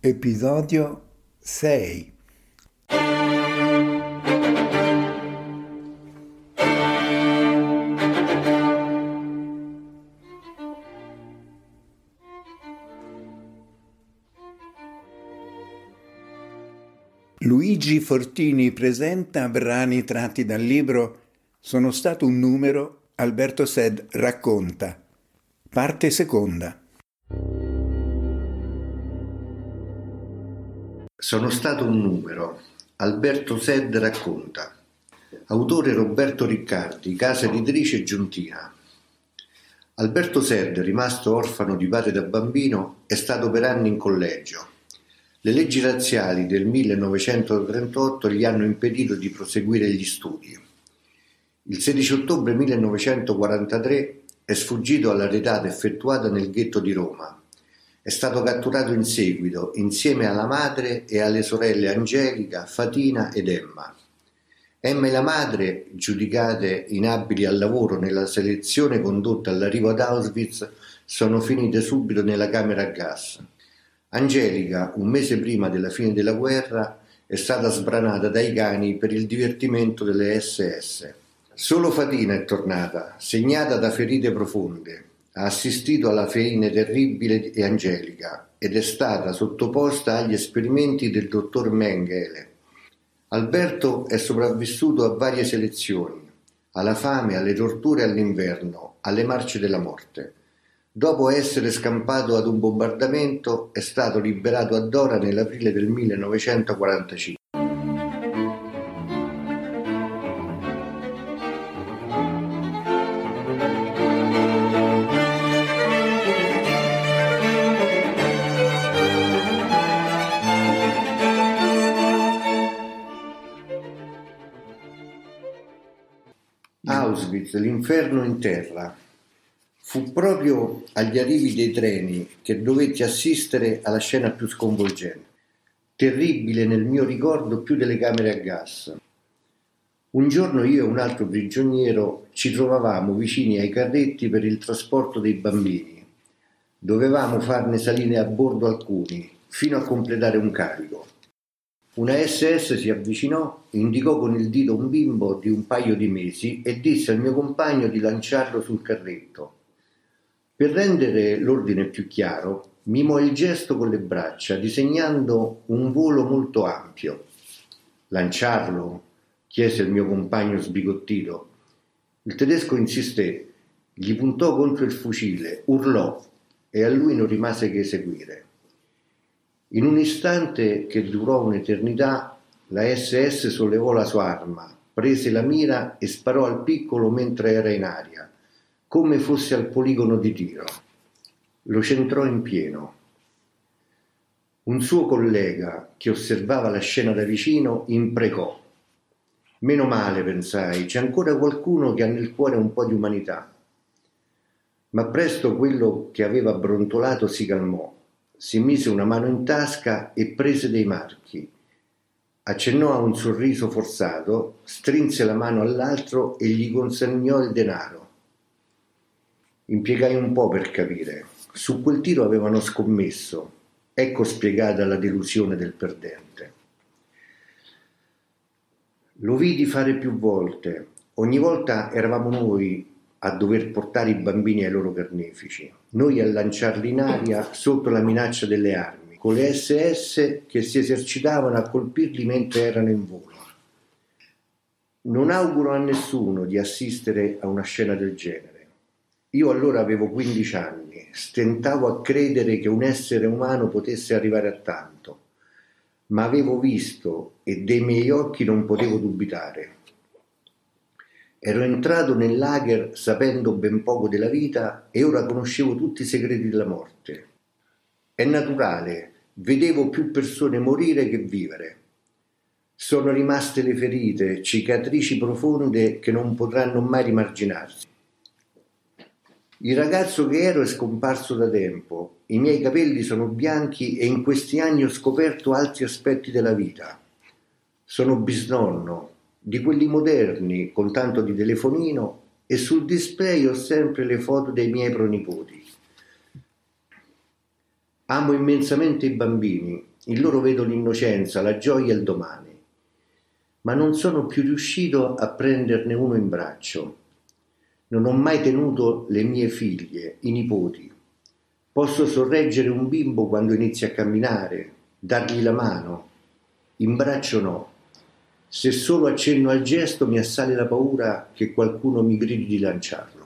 Episodio 6 Luigi Fortini presenta brani tratti dal libro Sono stato un numero, Alberto Sed racconta. Parte seconda. Sono stato un numero. Alberto Sed racconta. Autore Roberto Riccardi, casa editrice Giuntina. Alberto Sed, rimasto orfano di padre da bambino, è stato per anni in collegio. Le leggi razziali del 1938 gli hanno impedito di proseguire gli studi. Il 16 ottobre 1943 è sfuggito alla retata effettuata nel ghetto di Roma è stato catturato in seguito insieme alla madre e alle sorelle Angelica, Fatina ed Emma. Emma e la madre, giudicate inabili al lavoro nella selezione condotta all'arrivo ad Auschwitz, sono finite subito nella camera a gas. Angelica, un mese prima della fine della guerra, è stata sbranata dai cani per il divertimento delle SS. Solo Fatina è tornata, segnata da ferite profonde, ha assistito alla fine terribile e angelica ed è stata sottoposta agli esperimenti del dottor Mengele. Alberto è sopravvissuto a varie selezioni, alla fame, alle torture all'inverno, alle marce della morte. Dopo essere scampato ad un bombardamento, è stato liberato a Dora nell'aprile del 1945. Auschwitz, l'inferno in terra. Fu proprio agli arrivi dei treni che dovetti assistere alla scena più sconvolgente, terribile nel mio ricordo più delle camere a gas. Un giorno io e un altro prigioniero ci trovavamo vicini ai carretti per il trasporto dei bambini. Dovevamo farne salire a bordo alcuni, fino a completare un carico. Una SS si avvicinò, indicò con il dito un bimbo di un paio di mesi e disse al mio compagno di lanciarlo sul carretto. Per rendere l'ordine più chiaro, mimò il gesto con le braccia, disegnando un volo molto ampio. Lanciarlo? chiese il mio compagno sbigottito. Il tedesco insisté, gli puntò contro il fucile, urlò e a lui non rimase che eseguire. In un istante che durò un'eternità, la SS sollevò la sua arma, prese la mira e sparò al piccolo mentre era in aria, come fosse al poligono di tiro. Lo centrò in pieno. Un suo collega, che osservava la scena da vicino, imprecò. Meno male, pensai, c'è ancora qualcuno che ha nel cuore un po' di umanità. Ma presto quello che aveva brontolato si calmò si mise una mano in tasca e prese dei marchi. Accennò a un sorriso forzato, strinse la mano all'altro e gli consegnò il denaro. Impiegai un po' per capire. Su quel tiro avevano scommesso. Ecco spiegata la delusione del perdente. Lo vidi fare più volte. Ogni volta eravamo noi a dover portare i bambini ai loro carnefici, noi a lanciarli in aria sotto la minaccia delle armi, con le SS che si esercitavano a colpirli mentre erano in volo. Non auguro a nessuno di assistere a una scena del genere. Io allora avevo 15 anni, stentavo a credere che un essere umano potesse arrivare a tanto, ma avevo visto e dei miei occhi non potevo dubitare. Ero entrato nel lager sapendo ben poco della vita e ora conoscevo tutti i segreti della morte. È naturale, vedevo più persone morire che vivere. Sono rimaste le ferite, cicatrici profonde che non potranno mai rimarginarsi. Il ragazzo che ero è scomparso da tempo, i miei capelli sono bianchi e in questi anni ho scoperto altri aspetti della vita. Sono bisnonno, di quelli moderni con tanto di telefonino e sul display ho sempre le foto dei miei pronipoti. Amo immensamente i bambini, in loro vedo l'innocenza, la gioia e il domani, ma non sono più riuscito a prenderne uno in braccio. Non ho mai tenuto le mie figlie, i nipoti. Posso sorreggere un bimbo quando inizia a camminare, dargli la mano. In braccio no. Se solo accenno al gesto mi assale la paura che qualcuno mi gridi di lanciarlo.